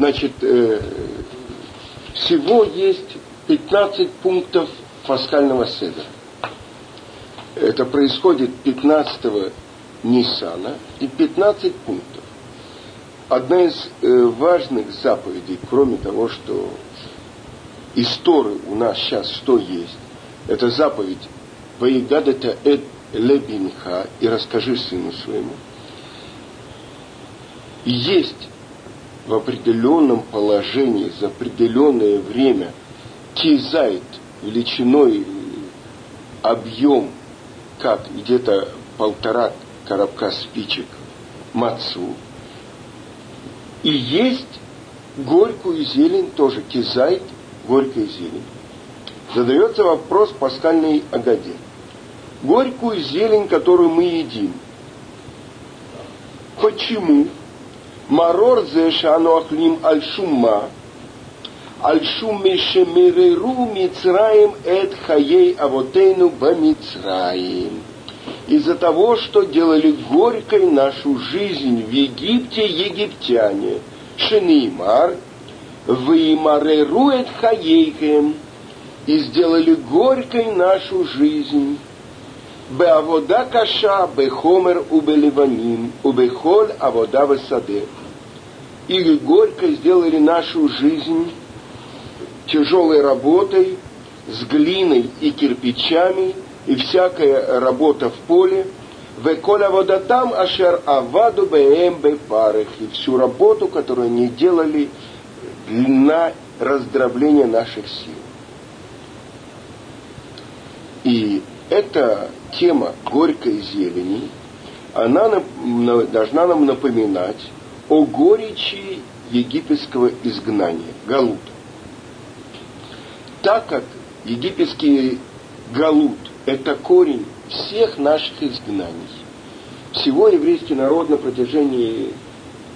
Значит, э, всего есть 15 пунктов пасхального седра. Это происходит 15 Ниссана и 15 пунктов. Одна из э, важных заповедей, кроме того, что истории у нас сейчас что есть, это заповедь «Ваигадата эт лебинха» и расскажи сыну своему. есть в определенном положении за определенное время кизайт величиной объем, как где-то полтора коробка спичек мацу. И есть горькую зелень, тоже кизайт, горькая зелень. Задается вопрос пасхальной Агаде. Горькую зелень, которую мы едим. Почему? Зе шану ахлим аль шума, аль шуме шемереру мицраим эт хаей авотейну бамицраим. Из-за того, что делали горькой нашу жизнь в Египте египтяне. Шенеймар, вымареру эт хаейхем, и сделали горькой нашу жизнь. Беавода каша, бехомер убеливаним, убехоль авода высаде или горько сделали нашу жизнь тяжелой работой, с глиной и кирпичами, и всякая работа в поле, Веколя водотам ашер аваду бэм парах. И всю работу, которую они делали на раздробление наших сил. И эта тема горькой зелени, она должна нам напоминать о горечи египетского изгнания, Галут. Так как египетский Галут – это корень всех наших изгнаний, всего еврейский народ на протяжении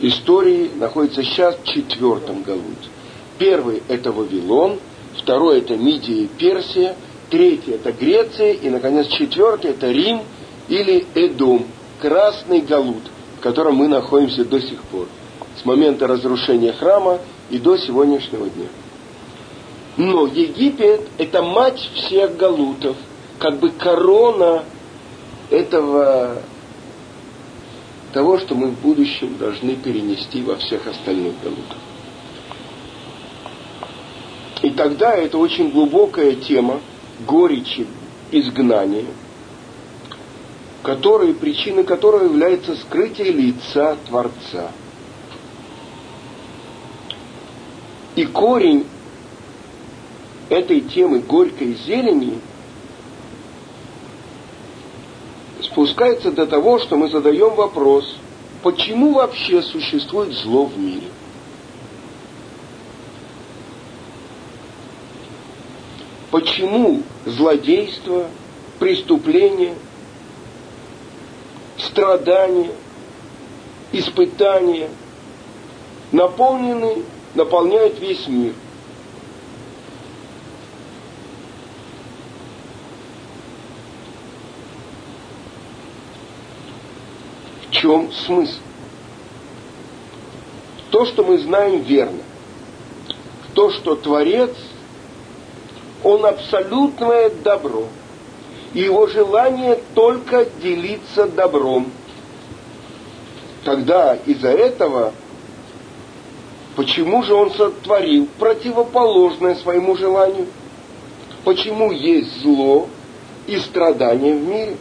истории находится сейчас в четвертом Галуте. Первый – это Вавилон, второй – это Мидия и Персия, третий – это Греция, и, наконец, четвертый – это Рим или Эдом, Красный Галут котором мы находимся до сих пор, с момента разрушения храма и до сегодняшнего дня. Но Египет – это мать всех галутов, как бы корона этого того, что мы в будущем должны перенести во всех остальных галутах. И тогда это очень глубокая тема горечи изгнания – которые, причиной которой является скрытие лица Творца. И корень этой темы горькой зелени спускается до того, что мы задаем вопрос, почему вообще существует зло в мире? Почему злодейство, преступление – страдания, испытания наполнены, наполняют весь мир. В чем смысл? То, что мы знаем верно. То, что Творец, Он абсолютное добро – и его желание только делиться добром. Тогда из-за этого, почему же он сотворил противоположное своему желанию? Почему есть зло и страдания в мире?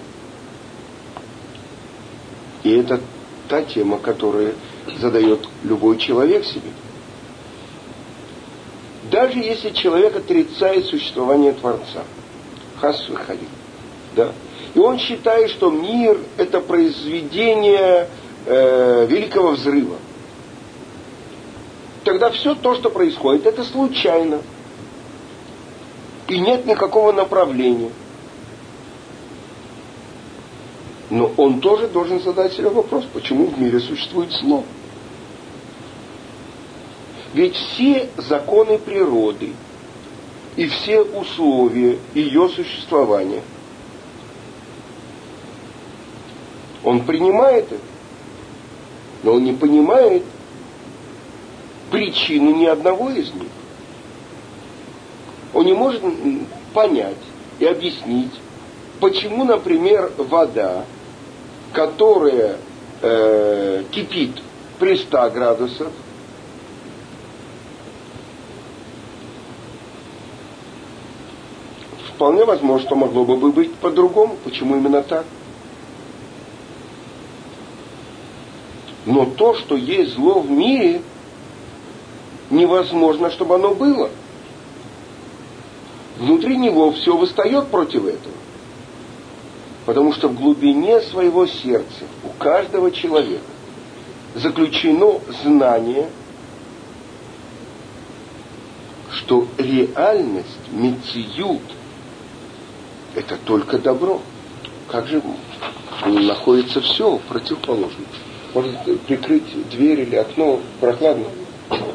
И это та тема, которую задает любой человек себе. Даже если человек отрицает существование Творца. Хас выходил да? И он считает, что мир – это произведение э, великого взрыва. Тогда все то, что происходит, это случайно. И нет никакого направления. Но он тоже должен задать себе вопрос, почему в мире существует зло. Ведь все законы природы и все условия ее существования – Он принимает это, но он не понимает, причину ни одного из них. Он не может понять и объяснить, почему, например, вода, которая э, кипит при 100 градусах, вполне возможно, что могло бы быть по-другому. Почему именно так? Но то, что есть зло в мире, невозможно, чтобы оно было. Внутри него все восстает против этого. Потому что в глубине своего сердца у каждого человека заключено знание, что реальность, мециют, это только добро. Как же находится все противоположно? Может прикрыть дверь или окно прохладно?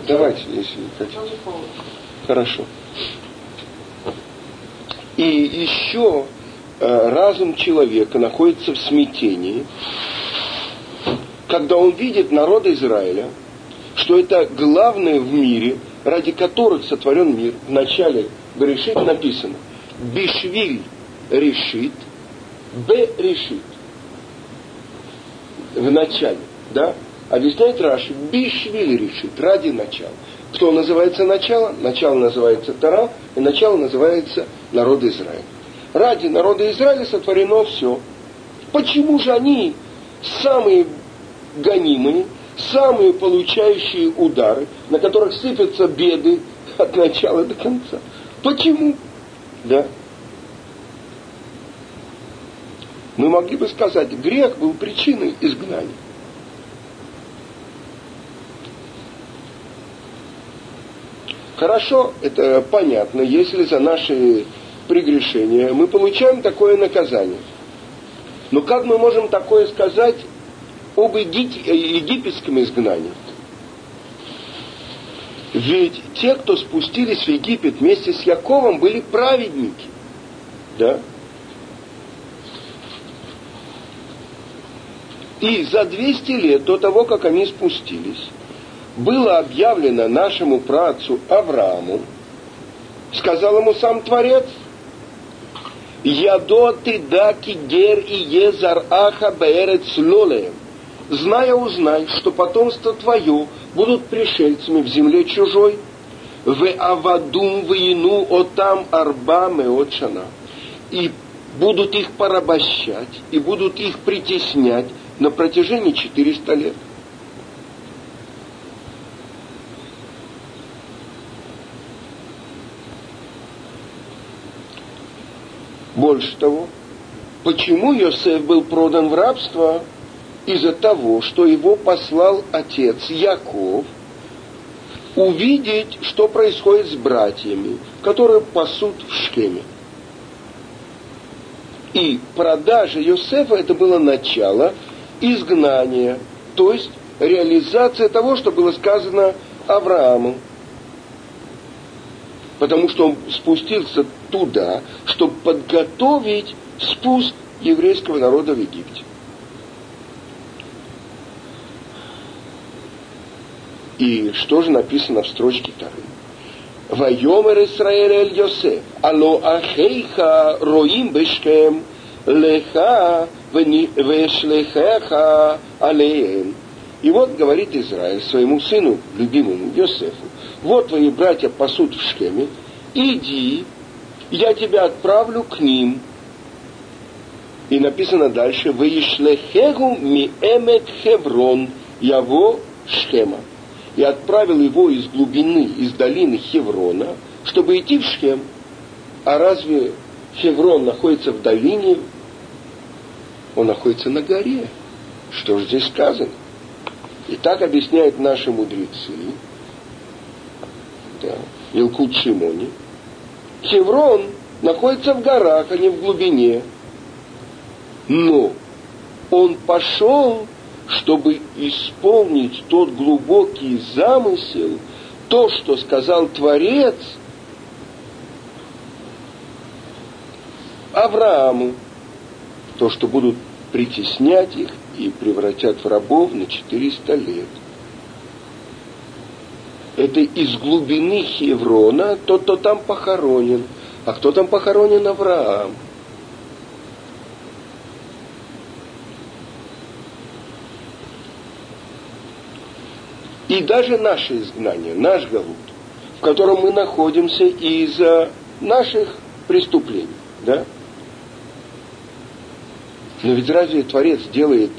Давайте, если хотите. Хорошо. И еще э, разум человека находится в смятении, когда он видит народ Израиля, что это главное в мире, ради которых сотворен мир. В начале Берешит написано «Бишвиль решит, Б решит». В начале, да? Объясняет Раши, Бишвиль решит, ради начала. Кто называется начало? Начало называется Тара, и начало называется народ Израиля. Ради народа Израиля сотворено все. Почему же они самые гонимые, самые получающие удары, на которых сыпятся беды от начала до конца? Почему? Да? Мы могли бы сказать, грех был причиной изгнания. Хорошо, это понятно, если за наши прегрешения мы получаем такое наказание. Но как мы можем такое сказать об египетском изгнании? Ведь те, кто спустились в Египет вместе с Яковом, были праведники. Да? И за 200 лет до того, как они спустились, было объявлено нашему працу Аврааму, сказал ему сам Творец, «Ядо ты даки гер и езар аха беерец лолеем». Зная, узнай, что потомство твое будут пришельцами в земле чужой, в авадум воину отам арба меотшана, и будут их порабощать, и будут их притеснять на протяжении 400 лет. Больше того, почему Йосеф был продан в рабство? Из-за того, что его послал отец Яков увидеть, что происходит с братьями, которые пасут в Шкеме. И продажа Йосефа это было начало изгнания, то есть реализация того, что было сказано Аврааму потому что он спустился туда, чтобы подготовить спуск еврейского народа в Египте. И что же написано в строчке Тары? Вайомер Исраэль эль Йосеф, алло ахейха роим бешкем, леха вешлехеха алеем. И вот говорит Израиль своему сыну, любимому Йосефу, вот твои братья пасут в Шхеме, иди, я тебя отправлю к ним. И написано дальше, «Ваишлехегу ми эмет Хеврон, яво Шхема». И отправил его из глубины, из долины Хеврона, чтобы идти в Шхем. А разве Хеврон находится в долине? Он находится на горе. Что же здесь сказано? И так объясняют наши мудрецы, да, Илкут Шимони. Хеврон находится в горах, а не в глубине. Но он пошел, чтобы исполнить тот глубокий замысел, то, что сказал Творец Аврааму, то, что будут притеснять их и превратят в рабов на 400 лет – это из глубины Хеврона, тот, кто там похоронен. А кто там похоронен? Авраам. И даже наше изгнание, наш Галут, в котором мы находимся из-за наших преступлений, да? Но ведь разве Творец делает,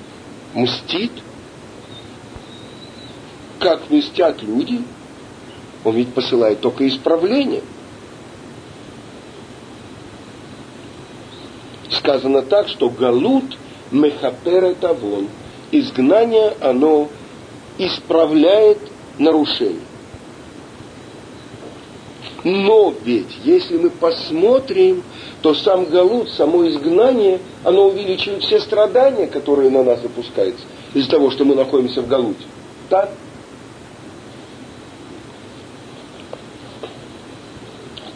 мстит? Как мстят люди? Он ведь посылает только исправление. Сказано так, что галут мехапер тавон. Изгнание, оно исправляет нарушение. Но ведь, если мы посмотрим, то сам Галут, само изгнание, оно увеличивает все страдания, которые на нас опускаются из-за того, что мы находимся в Галуте. Так?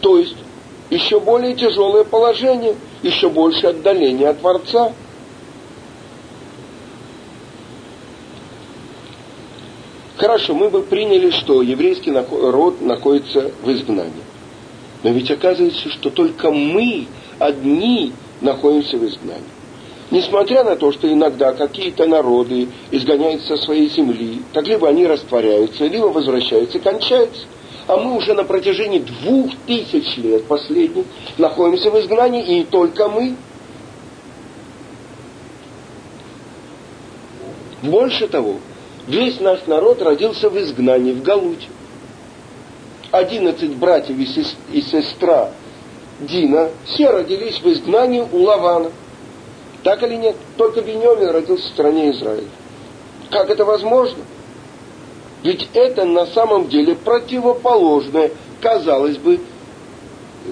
То есть, еще более тяжелое положение, еще больше отдаление от Творца. Хорошо, мы бы приняли, что еврейский род находится в изгнании. Но ведь оказывается, что только мы одни находимся в изгнании. Несмотря на то, что иногда какие-то народы изгоняются со своей земли, так либо они растворяются, либо возвращаются и кончаются. А мы уже на протяжении двух тысяч лет последних находимся в изгнании, и только мы. Больше того, весь наш народ родился в изгнании, в Галуте. Одиннадцать братьев и сестра Дина, все родились в изгнании у Лавана. Так или нет? Только Беньомин родился в стране Израиля. Как это возможно? Ведь это на самом деле противоположное, казалось бы,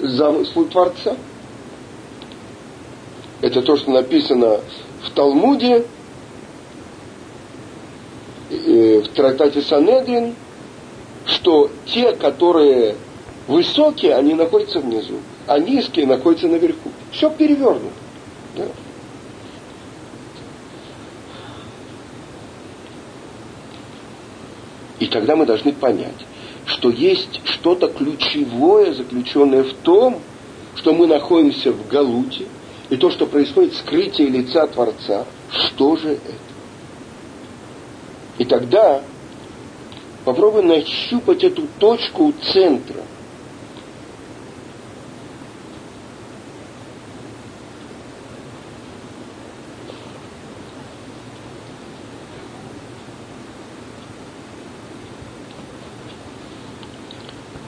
замыслу Творца. Это то, что написано в Талмуде, э, в трактате Санедрин, что те, которые высокие, они находятся внизу, а низкие находятся наверху. Все перевернуто. И тогда мы должны понять, что есть что-то ключевое, заключенное в том, что мы находимся в Галуте, и то, что происходит скрытие лица Творца, что же это? И тогда попробуй нащупать эту точку центра.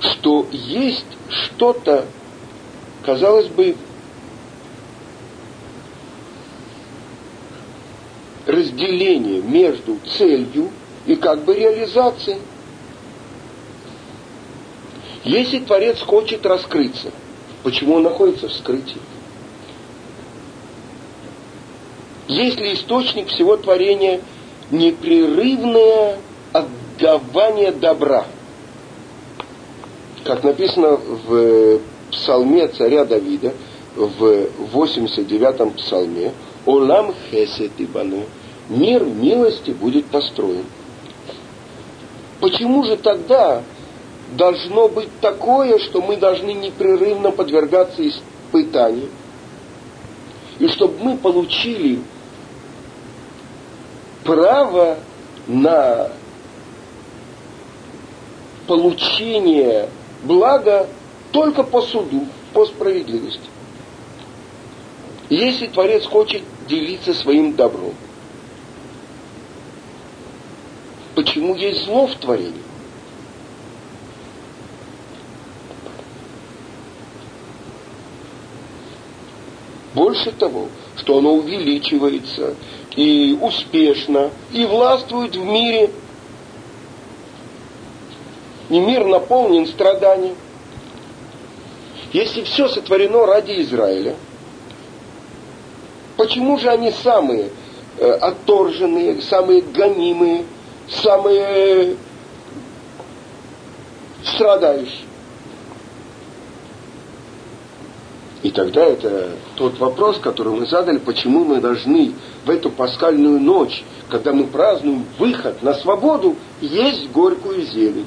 Что есть что-то, казалось бы, разделение между целью и как бы реализацией. Если Творец хочет раскрыться, почему он находится в скрытии? Если источник всего творения непрерывное отдавание добра, как написано в псалме царя Давида, в 89-м псалме, «Олам хесет ибане» – «Мир милости будет построен». Почему же тогда должно быть такое, что мы должны непрерывно подвергаться испытаниям? И чтобы мы получили право на получение блага только по суду, по справедливости. Если Творец хочет делиться своим добром, почему есть зло в творении? Больше того, что оно увеличивается и успешно, и властвует в мире. И мир наполнен страданием. Если все сотворено ради Израиля, почему же они самые э, отторженные, самые гонимые, самые страдающие? И тогда это тот вопрос, который мы задали, почему мы должны в эту пасхальную ночь, когда мы празднуем выход на свободу, есть горькую зелень.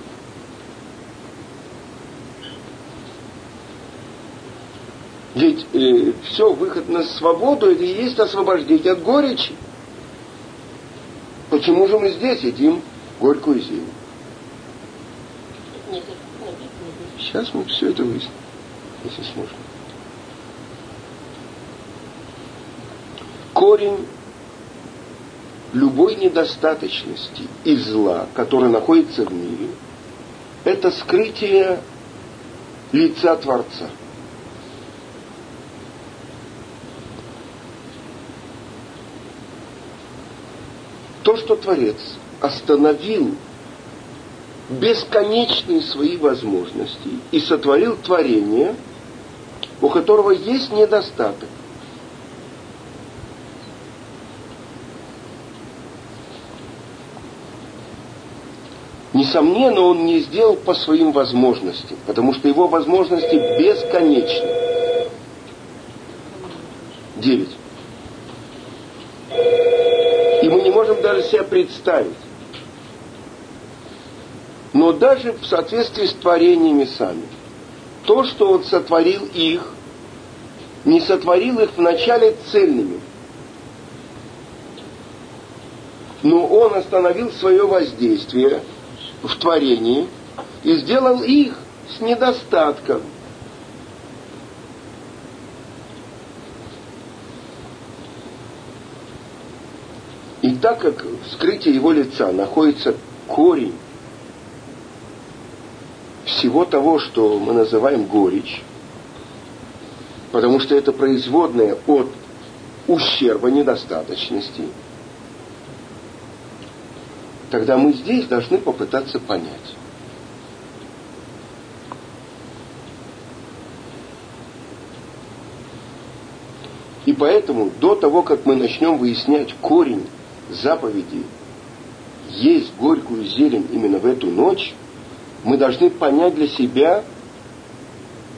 Ведь э, все, выход на свободу, это и есть освобождение от горечи. Почему же мы здесь едим горькую зелень? Сейчас мы все это выясним, если сможем. Корень любой недостаточности и зла, который находится в мире, это скрытие лица Творца. То, что Творец остановил бесконечные свои возможности и сотворил творение, у которого есть недостаток. Несомненно, он не сделал по своим возможностям, потому что его возможности бесконечны. Девять. И мы не можем даже себе представить. Но даже в соответствии с творениями сами, то, что он сотворил их, не сотворил их вначале цельными. Но он остановил свое воздействие – в творении и сделал их с недостатком. Так как в скрытии его лица находится корень всего того, что мы называем горечь, потому что это производное от ущерба, недостаточности – тогда мы здесь должны попытаться понять. И поэтому до того, как мы начнем выяснять корень заповеди, есть горькую зелень именно в эту ночь, мы должны понять для себя,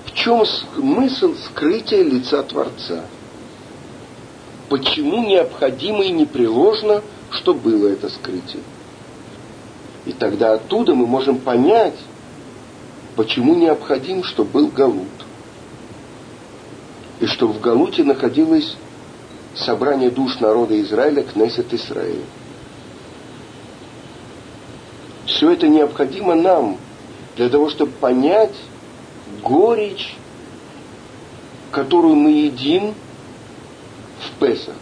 в чем смысл скрытия лица Творца. Почему необходимо и непреложно, что было это скрытие. И тогда оттуда мы можем понять, почему необходим, чтобы был Галут. И что в Галуте находилось собрание душ народа Израиля, Кнессет Израиля. Все это необходимо нам для того, чтобы понять горечь, которую мы едим в Песах.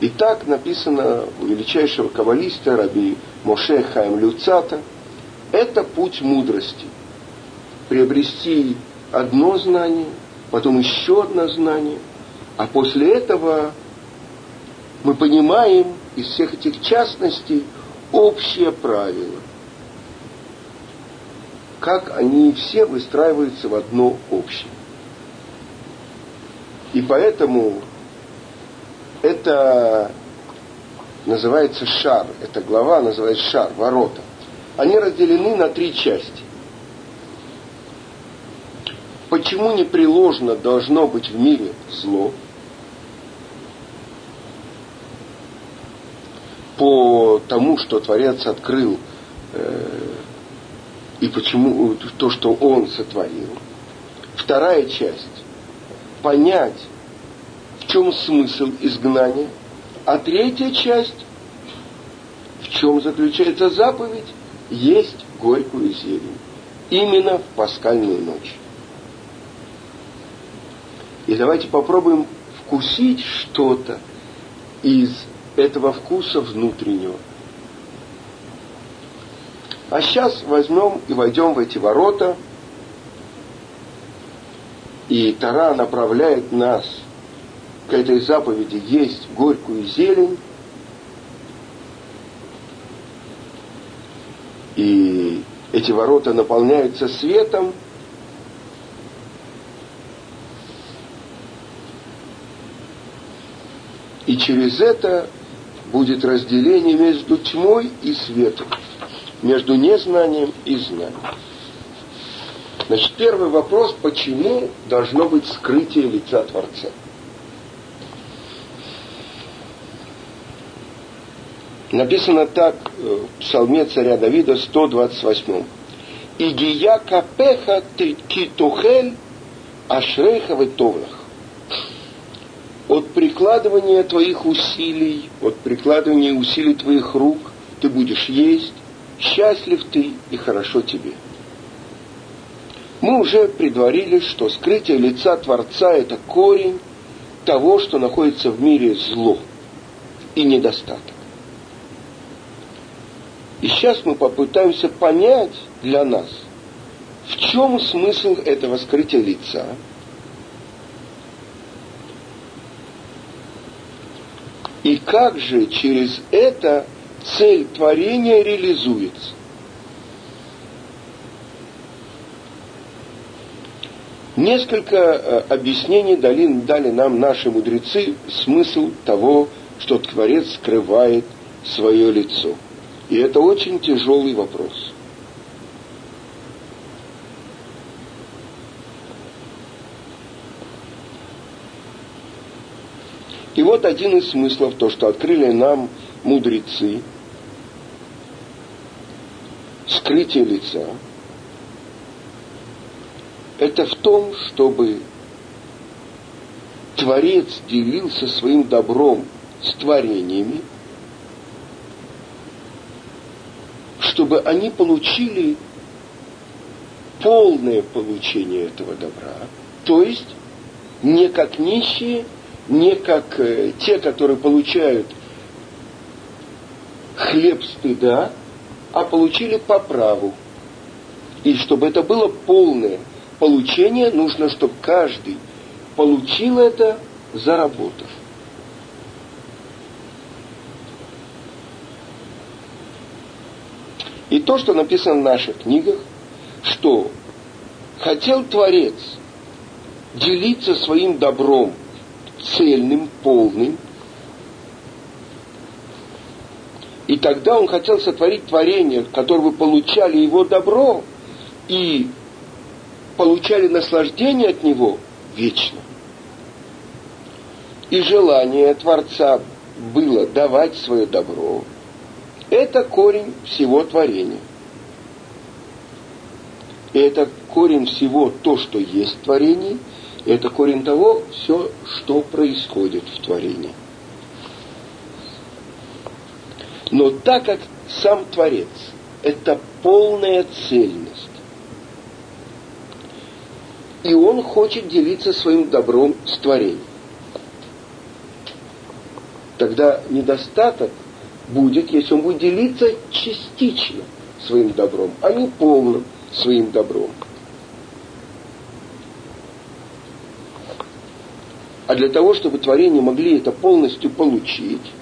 И так написано у величайшего каббалиста Раби Моше Хаим Люцата. Это путь мудрости. Приобрести одно знание, потом еще одно знание, а после этого мы понимаем из всех этих частностей общее правило. Как они все выстраиваются в одно общее. И поэтому это называется шар, эта глава называется шар, ворота. Они разделены на три части. Почему непреложно должно быть в мире зло? По тому, что Творец открыл, э, и почему то, что Он сотворил. Вторая часть. Понять, чем смысл изгнания, а третья часть, в чем заключается заповедь, есть горькую зелень. Именно в пасхальную ночь. И давайте попробуем вкусить что-то из этого вкуса внутреннего. А сейчас возьмем и войдем в эти ворота, и Тара направляет нас к этой заповеди есть горькую зелень, и эти ворота наполняются светом, и через это будет разделение между тьмой и светом, между незнанием и знанием. Значит, первый вопрос, почему должно быть скрытие лица Творца? Написано так э, в псалме царя Давида 128. Игия капеха китухель ашрейха товлах. От прикладывания твоих усилий, от прикладывания усилий твоих рук ты будешь есть, счастлив ты и хорошо тебе. Мы уже предварили, что скрытие лица Творца – это корень того, что находится в мире зло и недостаток. И сейчас мы попытаемся понять для нас, в чем смысл этого скрытия лица, и как же через это цель творения реализуется. Несколько э, объяснений дали, дали нам наши мудрецы смысл того, что Творец скрывает свое лицо. И это очень тяжелый вопрос. И вот один из смыслов, то, что открыли нам мудрецы, скрытие лица – это в том, чтобы Творец делился своим добром с творениями, чтобы они получили полное получение этого добра, то есть не как нищие, не как э, те, которые получают хлеб стыда, а получили по праву. И чтобы это было полное получения нужно, чтобы каждый получил это, заработав. И то, что написано в наших книгах, что хотел Творец делиться своим добром цельным, полным, и тогда он хотел сотворить творение, которое бы получали его добро, и получали наслаждение от него вечно. И желание Творца было давать свое добро. Это корень всего творения. И это корень всего то, что есть и это корень того, все, что происходит в творении. Но так как сам Творец – это полная цельность, и он хочет делиться своим добром с творением. Тогда недостаток будет, если он будет делиться частично своим добром, а не полным своим добром. А для того, чтобы творения могли это полностью получить,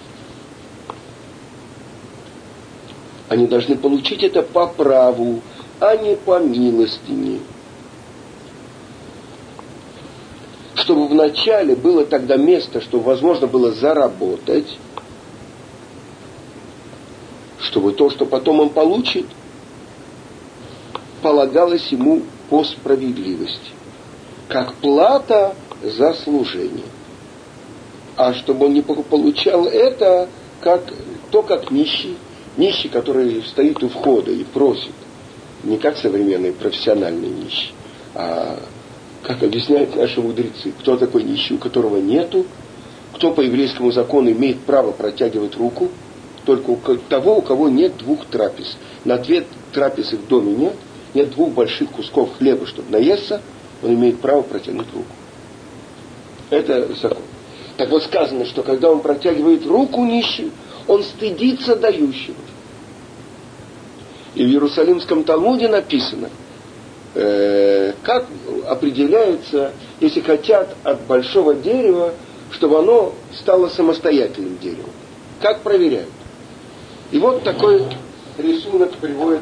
они должны получить это по праву, а не по милостине. чтобы вначале было тогда место, чтобы возможно было заработать, чтобы то, что потом он получит, полагалось ему по справедливости, как плата за служение. А чтобы он не получал это, как, то как нищий, нищий, который стоит у входа и просит, не как современный профессиональный нищий, а как объясняют наши мудрецы, кто такой нищий, у которого нету, кто по еврейскому закону имеет право протягивать руку, только у того, у кого нет двух трапез. На две трапезы в доме нет, нет двух больших кусков хлеба, чтобы наесться, он имеет право протянуть руку. Это закон. Так вот сказано, что когда он протягивает руку нищему, он стыдится дающего. И в Иерусалимском Талмуде написано – Э, как определяется, если хотят от большого дерева, чтобы оно стало самостоятельным деревом. Как проверяют? И вот такой рисунок приводит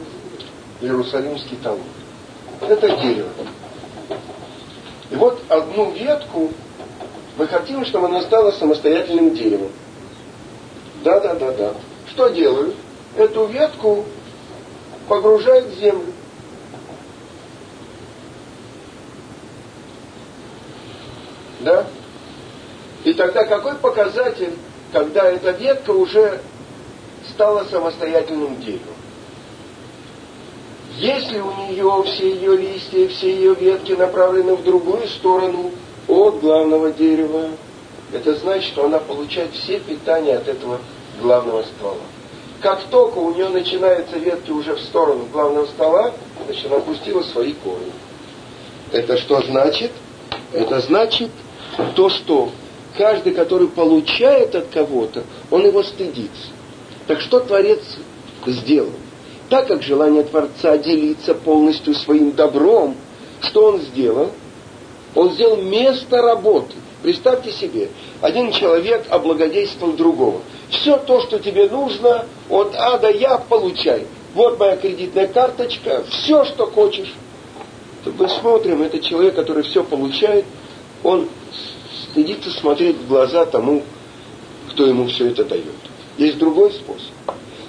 Иерусалимский Талмуд. Это дерево. И вот одну ветку мы хотим, чтобы она стала самостоятельным деревом. Да, да, да, да. Что делают? Эту ветку погружают в землю. Да? И тогда какой показатель, когда эта ветка уже стала самостоятельным деревом? Если у нее все ее листья, все ее ветки направлены в другую сторону от главного дерева, это значит, что она получает все питания от этого главного ствола. Как только у нее начинаются ветки уже в сторону главного стола, значит, она опустила свои корни. Это что значит? Это значит то, что каждый, который получает от кого-то, он его стыдится. Так что Творец сделал? Так как желание Творца делиться полностью своим добром, что он сделал? Он сделал место работы. Представьте себе, один человек облагодействовал другого. Все то, что тебе нужно, от А до Я получай. Вот моя кредитная карточка, все, что хочешь. Мы смотрим, это человек, который все получает, он стыдится смотреть в глаза тому, кто ему все это дает. Есть другой способ.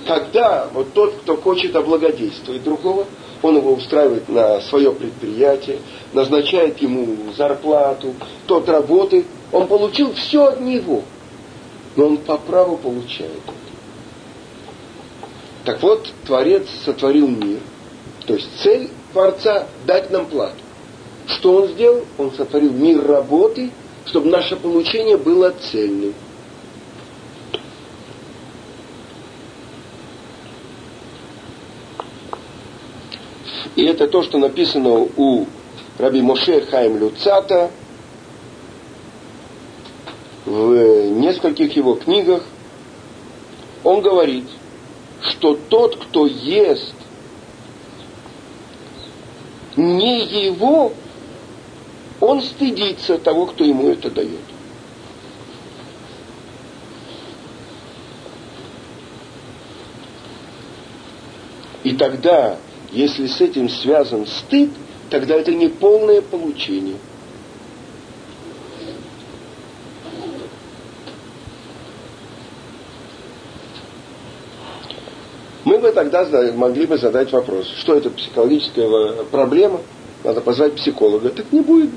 Когда вот тот, кто хочет облагодействовать другого, он его устраивает на свое предприятие, назначает ему зарплату, тот работает, он получил все от него, но он по праву получает. Так вот, Творец сотворил мир, то есть цель Творца дать нам плату. Что он сделал? Он сотворил мир работы, чтобы наше получение было цельным. И это то, что написано у Раби Моше Хайм Люцата в нескольких его книгах. Он говорит, что тот, кто ест не его, он стыдится того, кто ему это дает. И тогда если с этим связан стыд, тогда это не полное получение. Мы бы тогда могли бы задать вопрос, что это психологическая проблема, надо позвать психолога. Так не будет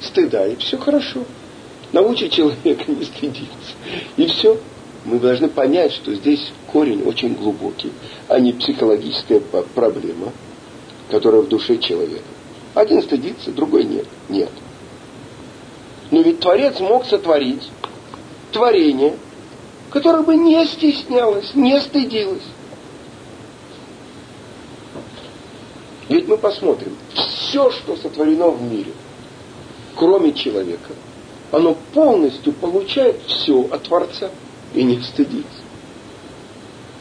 стыда, и все хорошо. Научи человека не стыдиться. И все мы должны понять, что здесь корень очень глубокий, а не психологическая проблема, которая в душе человека. Один стыдится, другой нет. Нет. Но ведь Творец мог сотворить творение, которое бы не стеснялось, не стыдилось. Ведь мы посмотрим, все, что сотворено в мире, кроме человека, оно полностью получает все от Творца и не стыдиться.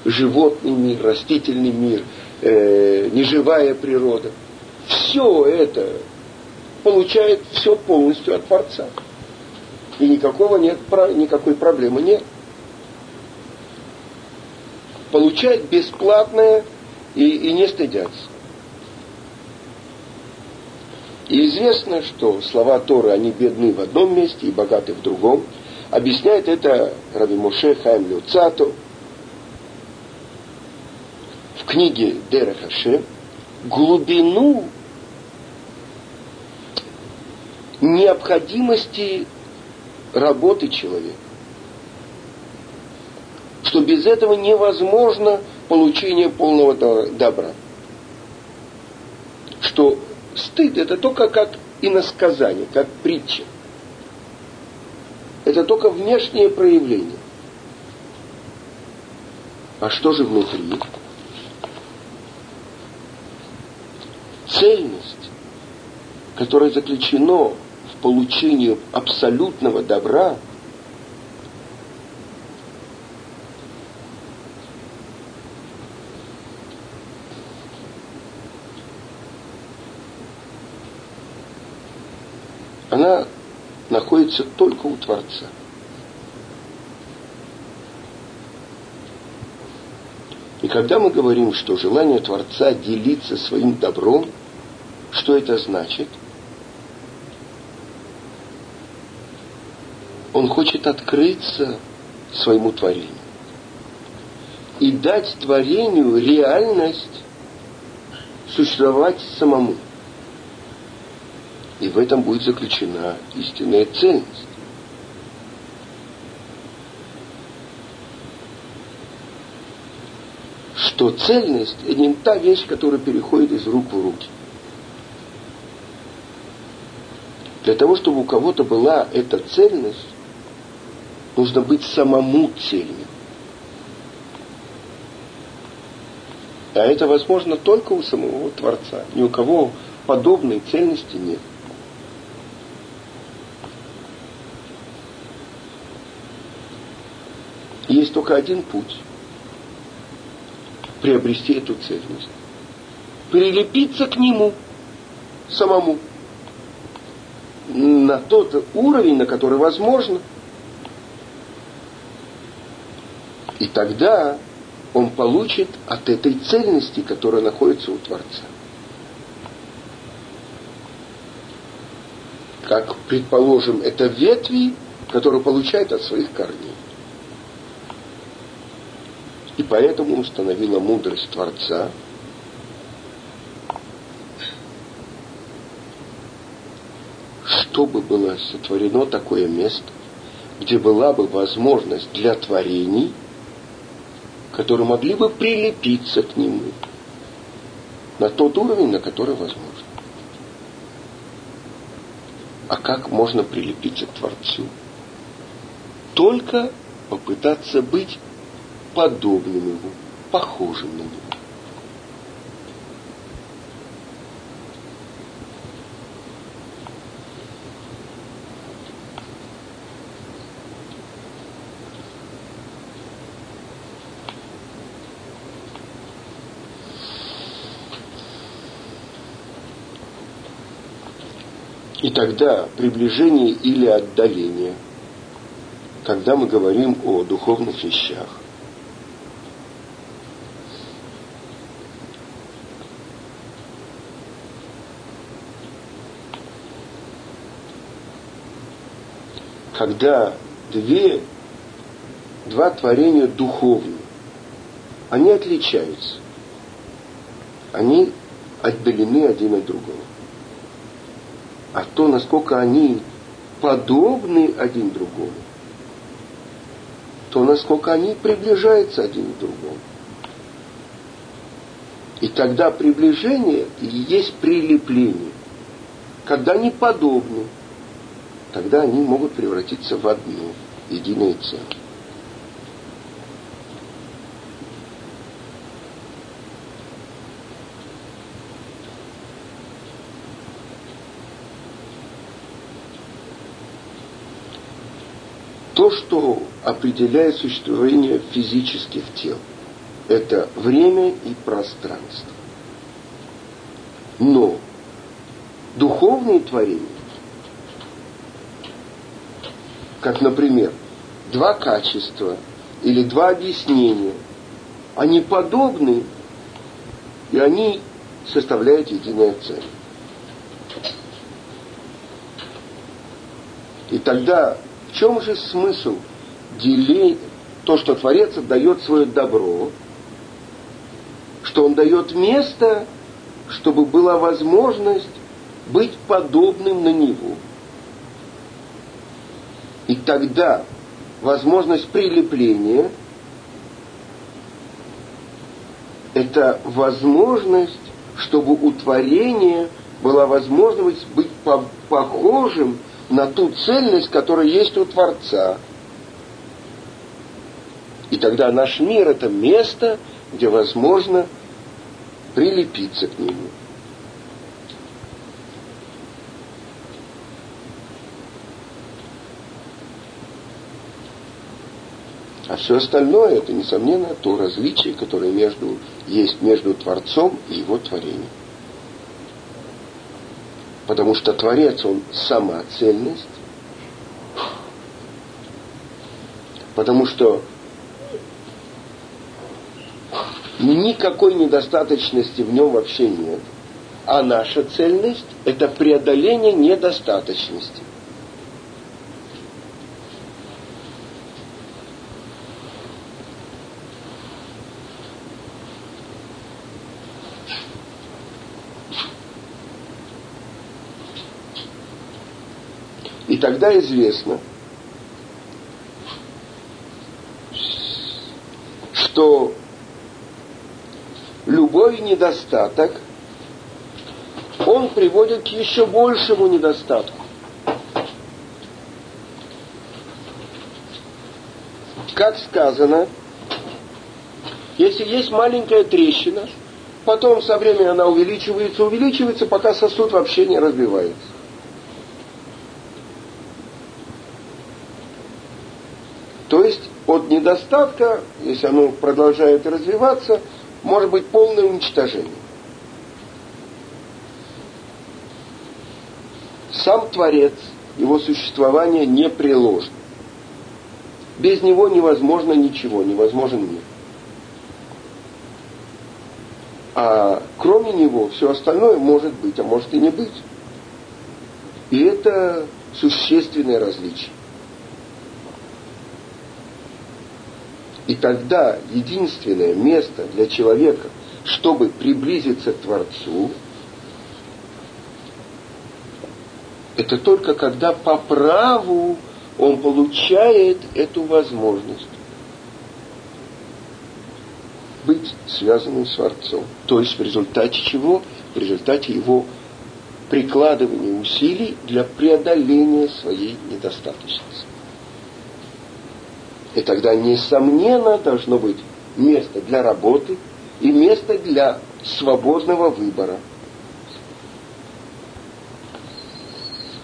Животный мир, растительный мир, э, неживая природа. Все это получает все полностью от Творца. И никакого нет, никакой проблемы нет. Получать бесплатное и, и не стыдятся. И известно, что слова Торы, они бедны в одном месте и богаты в другом – Объясняет это Раби Моше Хайм Люцато в книге Дера Хаше глубину необходимости работы человека. Что без этого невозможно получение полного добра. Что стыд это только как иносказание, как притча – это только внешнее проявление. А что же внутри? Цельность, которая заключена в получении абсолютного добра, она находится только у Творца. И когда мы говорим, что желание Творца делиться своим добром, что это значит? Он хочет открыться своему творению и дать творению реальность существовать самому. И в этом будет заключена истинная ценность. что цельность – это не та вещь, которая переходит из рук в руки. Для того, чтобы у кого-то была эта цельность, нужно быть самому цельным. А это возможно только у самого Творца. Ни у кого подобной цельности нет. Есть только один путь приобрести эту цельность. Прилепиться к нему самому на тот уровень, на который возможно. И тогда он получит от этой цельности, которая находится у Творца. Как, предположим, это ветви, которые получают от своих корней. Поэтому установила мудрость Творца, чтобы было сотворено такое место, где была бы возможность для творений, которые могли бы прилепиться к нему на тот уровень, на который возможно. А как можно прилепиться к Творцу? Только попытаться быть подобным ему, похожим на него. И тогда приближение или отдаление, когда мы говорим о духовных вещах, когда две, два творения духовные, они отличаются. Они отдалены один от другого. А то, насколько они подобны один другому, то насколько они приближаются один к другому. И тогда приближение и есть прилепление. Когда они подобны, тогда они могут превратиться в одно единое целое. То, что определяет существование физических тел, это время и пространство. Но духовные творения как, например, два качества или два объяснения, они подобны, и они составляют единое целое. И тогда в чем же смысл делить то, что Творец дает свое добро, что он дает место, чтобы была возможность быть подобным на него – тогда возможность прилепления – это возможность, чтобы у творения была возможность быть по похожим на ту цельность, которая есть у Творца. И тогда наш мир – это место, где возможно прилепиться к нему. А все остальное это, несомненно, то различие, которое между, есть между Творцом и его творением. Потому что Творец, он сама цельность. Потому что никакой недостаточности в нем вообще нет. А наша цельность – это преодоление недостаточности. И тогда известно, что любой недостаток, он приводит к еще большему недостатку. Как сказано, если есть маленькая трещина, потом со временем она увеличивается, увеличивается, пока сосуд вообще не разбивается. То есть от недостатка, если оно продолжает развиваться, может быть полное уничтожение. Сам Творец, его существование не приложено. Без него невозможно ничего, невозможен мир. А кроме него все остальное может быть, а может и не быть. И это существенное различие. И тогда единственное место для человека, чтобы приблизиться к Творцу, это только когда по праву он получает эту возможность быть связанным с Творцом. То есть в результате чего? В результате его прикладывания усилий для преодоления своей недостаточности. И тогда, несомненно, должно быть место для работы и место для свободного выбора.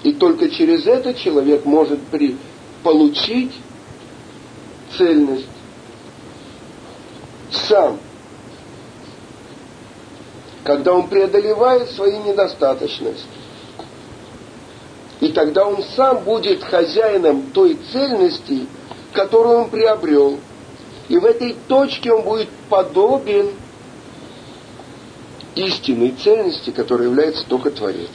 И только через это человек может при, получить цельность сам, когда он преодолевает свои недостаточности. И тогда он сам будет хозяином той цельности, которую он приобрел. И в этой точке он будет подобен истинной ценности, которая является только Творец.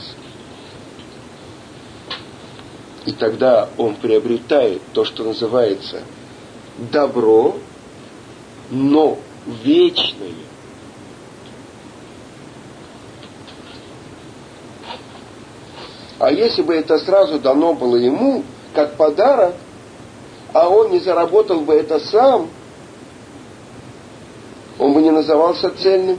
И тогда он приобретает то, что называется добро, но вечное. А если бы это сразу дано было ему, как подарок, а он не заработал бы это сам, он бы не назывался цельным.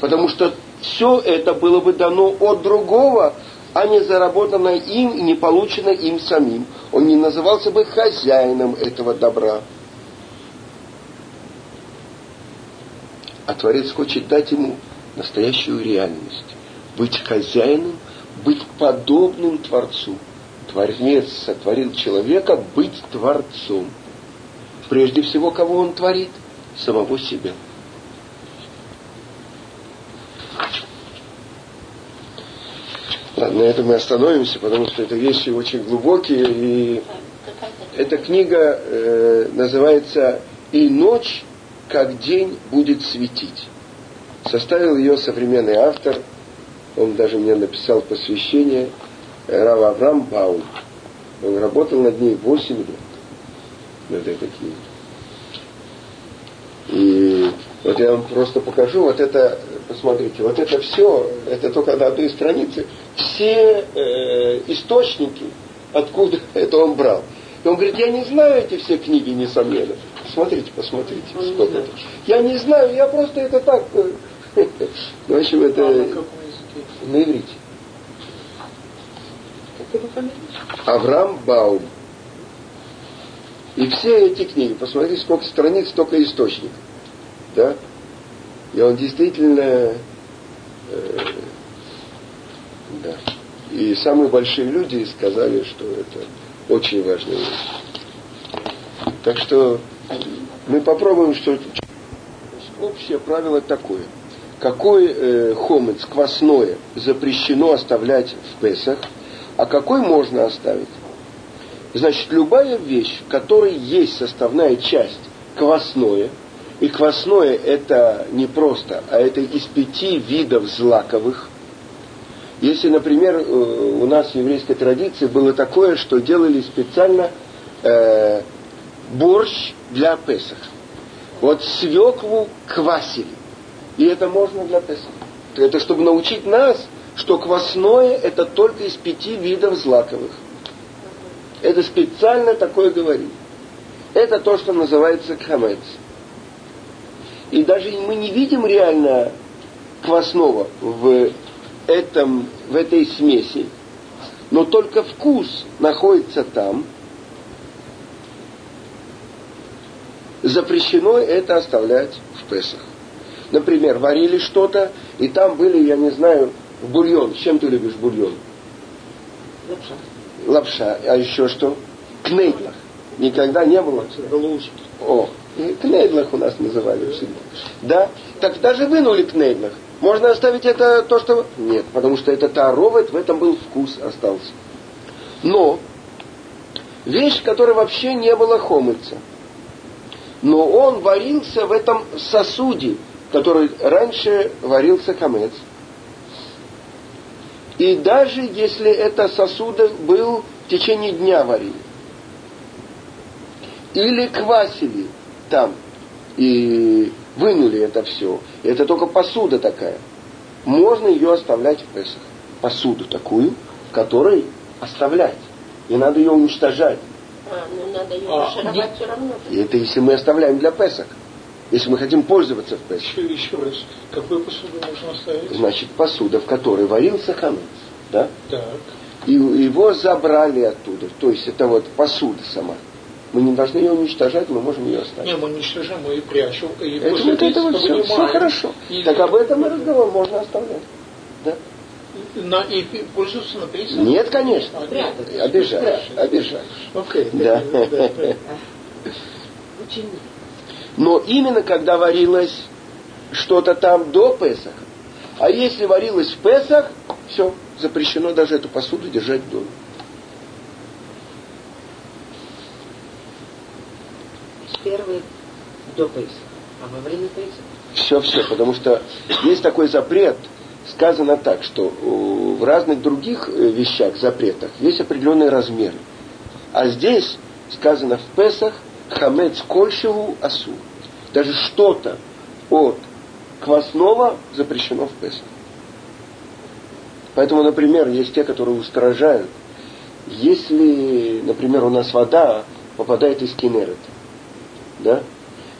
Потому что все это было бы дано от другого, а не заработано им и не получено им самим. Он не назывался бы хозяином этого добра. А Творец хочет дать ему настоящую реальность. Быть хозяином – быть подобным Творцу. Творец сотворил человека быть Творцом. Прежде всего, кого он творит? Самого себя. Ладно, на этом мы остановимся, потому что это вещи очень глубокие. И эта книга э, называется «И ночь, как день будет светить». Составил ее современный автор – он даже мне написал посвящение Рава Авраам Баум. Он работал над ней 8 лет, над этой книгой. И вот я вам просто покажу, вот это, посмотрите, вот это все, это только на одной странице, все э, источники, откуда это он брал. И он говорит, я не знаю эти все книги, несомненно. Смотрите, посмотрите, сколько это. Я не знаю, я просто это так... Э, в общем, это на иврите. Авраам Баум. И все эти книги, посмотрите, сколько страниц, столько источников. Да? И он действительно... Э, да. И самые большие люди сказали, что это очень важная вещь. Так что мы попробуем, что общее правило такое – какой э, хомец квасное запрещено оставлять в Песах, а какой можно оставить. Значит, любая вещь, в которой есть составная часть квасное, и квасное это не просто, а это из пяти видов злаковых. Если, например, э, у нас в еврейской традиции было такое, что делали специально э, борщ для Песах. Вот свеклу квасили. И это можно для Песах. Это чтобы научить нас, что квасное это только из пяти видов злаковых. Это специально такое говорит. Это то, что называется хамец. И даже мы не видим реально квасного в, этом, в этой смеси, но только вкус находится там. Запрещено это оставлять в Песах. Например, варили что-то, и там были, я не знаю, бульон. Чем ты любишь бульон? Лапша. Лапша. А еще что? Кнейтлах. Никогда не было? Галушки. О, кнейдлах у нас называли всегда. Да? Так даже вынули кнейдлах. Можно оставить это то, что... Нет, потому что это таровет, в этом был вкус остался. Но вещь, которой вообще не было хомыца, но он варился в этом сосуде, который раньше варился хамец. И даже если это сосуд был в течение дня варили, или квасили там, и вынули это все. Это только посуда такая. Можно ее оставлять в Песах. Посуду такую, в которой оставлять. Не надо ее уничтожать. А, ну надо ее а, все равно. И это если мы оставляем для Песах. Если мы хотим пользоваться в Песах. Еще, еще раз. Какую посуду можно оставить? Значит, посуда, в которой варился хамец. Да? Так. И его забрали оттуда. То есть это вот посуда сама. Мы не должны ее уничтожать, мы можем ее оставить. Не, мы уничтожаем, мы ее прячем. И это вот этого все, все хорошо. И так об этом и разговор можно оставлять. Да? На, и пользоваться на Песах? Нет, конечно. А, обижаешь, обижаешь. Окей. Да. Но именно когда варилось что-то там до Песаха, а если варилось в Песах, все, запрещено даже эту посуду держать в доме. первый до Пейса, а во время Пейса? Все, все, потому что есть такой запрет, сказано так, что в разных других э, вещах, запретах, есть определенный размер. А здесь сказано в Песах хамец кольшеву асу. Даже что-то от квасного запрещено в Песах. Поэтому, например, есть те, которые устражают. Если, например, у нас вода попадает из Кинерета, да?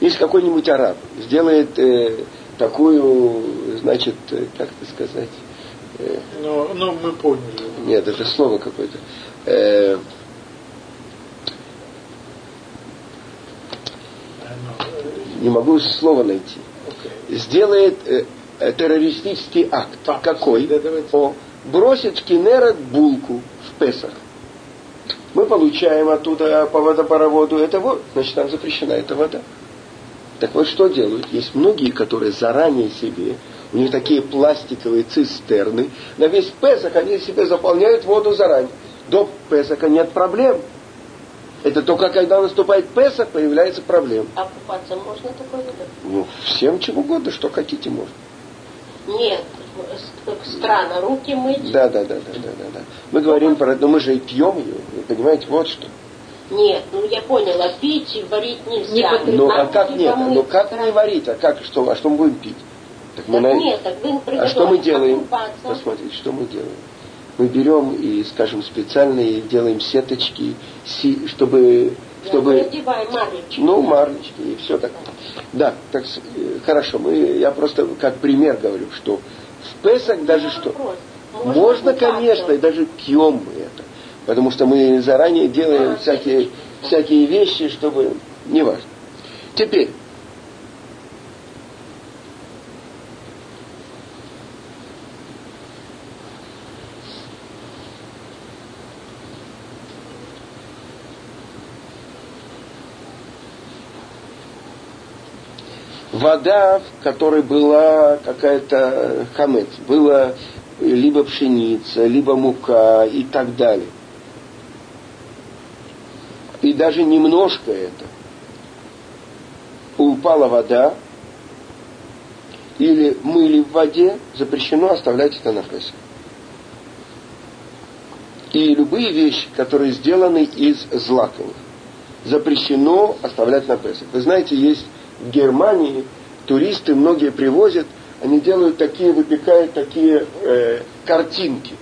Если какой-нибудь араб сделает э, такую, значит, э, как это сказать? Э, ну, ну, мы поняли. Нет, это слово какое-то. Э, не могу слова найти. Сделает э, э, террористический акт. Так, Какой? Да, О, бросит в Кинерат булку в Песах мы получаем оттуда по водопроводу это вот, значит, там запрещена эта вода. Так вот, что делают? Есть многие, которые заранее себе, у них такие пластиковые цистерны, на весь Песок они себе заполняют воду заранее. До Песока нет проблем. Это только когда наступает Песок, появляется проблема. А купаться можно такой водой? Ну, всем чем угодно, что хотите, можно. Нет, странно, руки мыть. Да, да, да, да, да, да, да. Мы говорим про это, но мы же и пьем ее, вы понимаете, вот что. Нет, ну я поняла, пить и варить нельзя. Не ну а как нет? Ну как не варить, а как что, а что мы будем пить? Так мы так на... нет, так вы А что мы делаем? Посмотрите, что мы делаем. Мы берем и, скажем, специальные делаем сеточки, чтобы чтобы... марлечки. Ну, марлечки и все такое. Да, так э, хорошо. Мы, я просто как пример говорю, что в Песах даже что... Можно, Можно конечно, и даже пьем мы это. Потому что мы заранее делаем всякие, всякие вещи, чтобы... Неважно. Теперь, вода, в которой была какая-то хамец, была либо пшеница, либо мука и так далее. И даже немножко это. Упала вода, или мыли в воде, запрещено оставлять это на Песах. И любые вещи, которые сделаны из злаковых, запрещено оставлять на Песах. Вы знаете, есть Германии туристы многие привозят, они делают такие, выпекают такие э, картинки.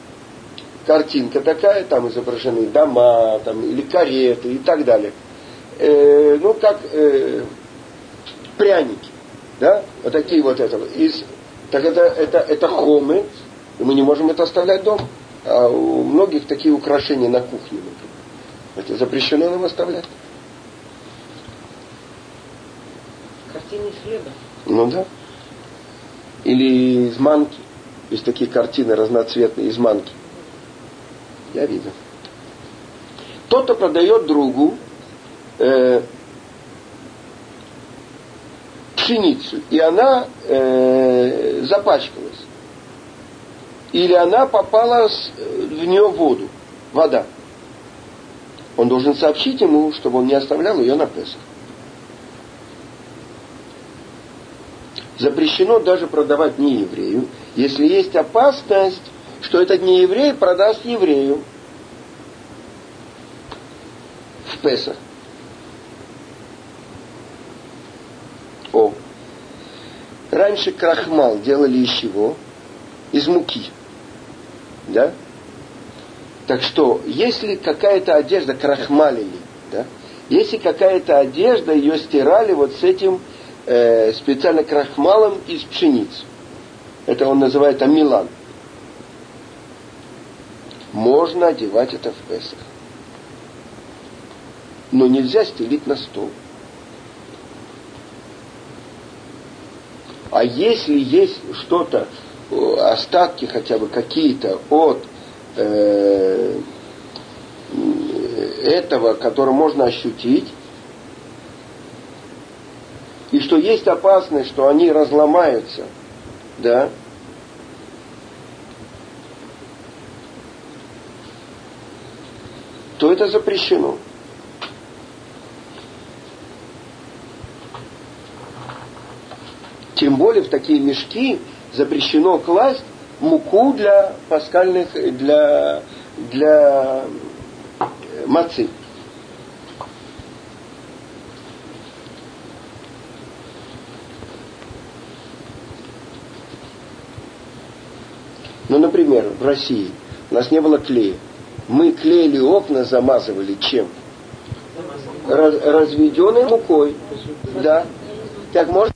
Картинка такая, там изображены дома, там, или кареты и так далее. Э, ну как э, пряники, да, вот такие вот это. Из, так это, это, это хомы, и мы не можем это оставлять дома. А у многих такие украшения на кухне, например. Это запрещено нам оставлять. Картины хлеба. Ну да. Или из манки. Есть такие картины разноцветные из манки. Я видел. Кто-то продает другу э, пшеницу, и она э, запачкалась. Или она попала с, в нее воду, вода. Он должен сообщить ему, чтобы он не оставлял ее на Песах. Запрещено даже продавать не еврею, если есть опасность, что этот не еврей продаст еврею в Песах. О, раньше крахмал делали из чего? Из муки. Да? Так что, если какая-то одежда крахмалили, да, если какая-то одежда, ее стирали вот с этим э, специально крахмалом из пшеницы. Это он называет амилан. Можно одевать это в Песах. Но нельзя стелить на стол. А если есть что-то, э, остатки хотя бы какие-то от э, этого, который можно ощутить, и что есть опасность, что они разломаются, да, то это запрещено. Тем более в такие мешки запрещено класть муку для паскальных, для, для мацы. Ну, например, в России у нас не было клея. Мы клеили окна, замазывали чем? Раз, разведенной мукой. Да. Так можно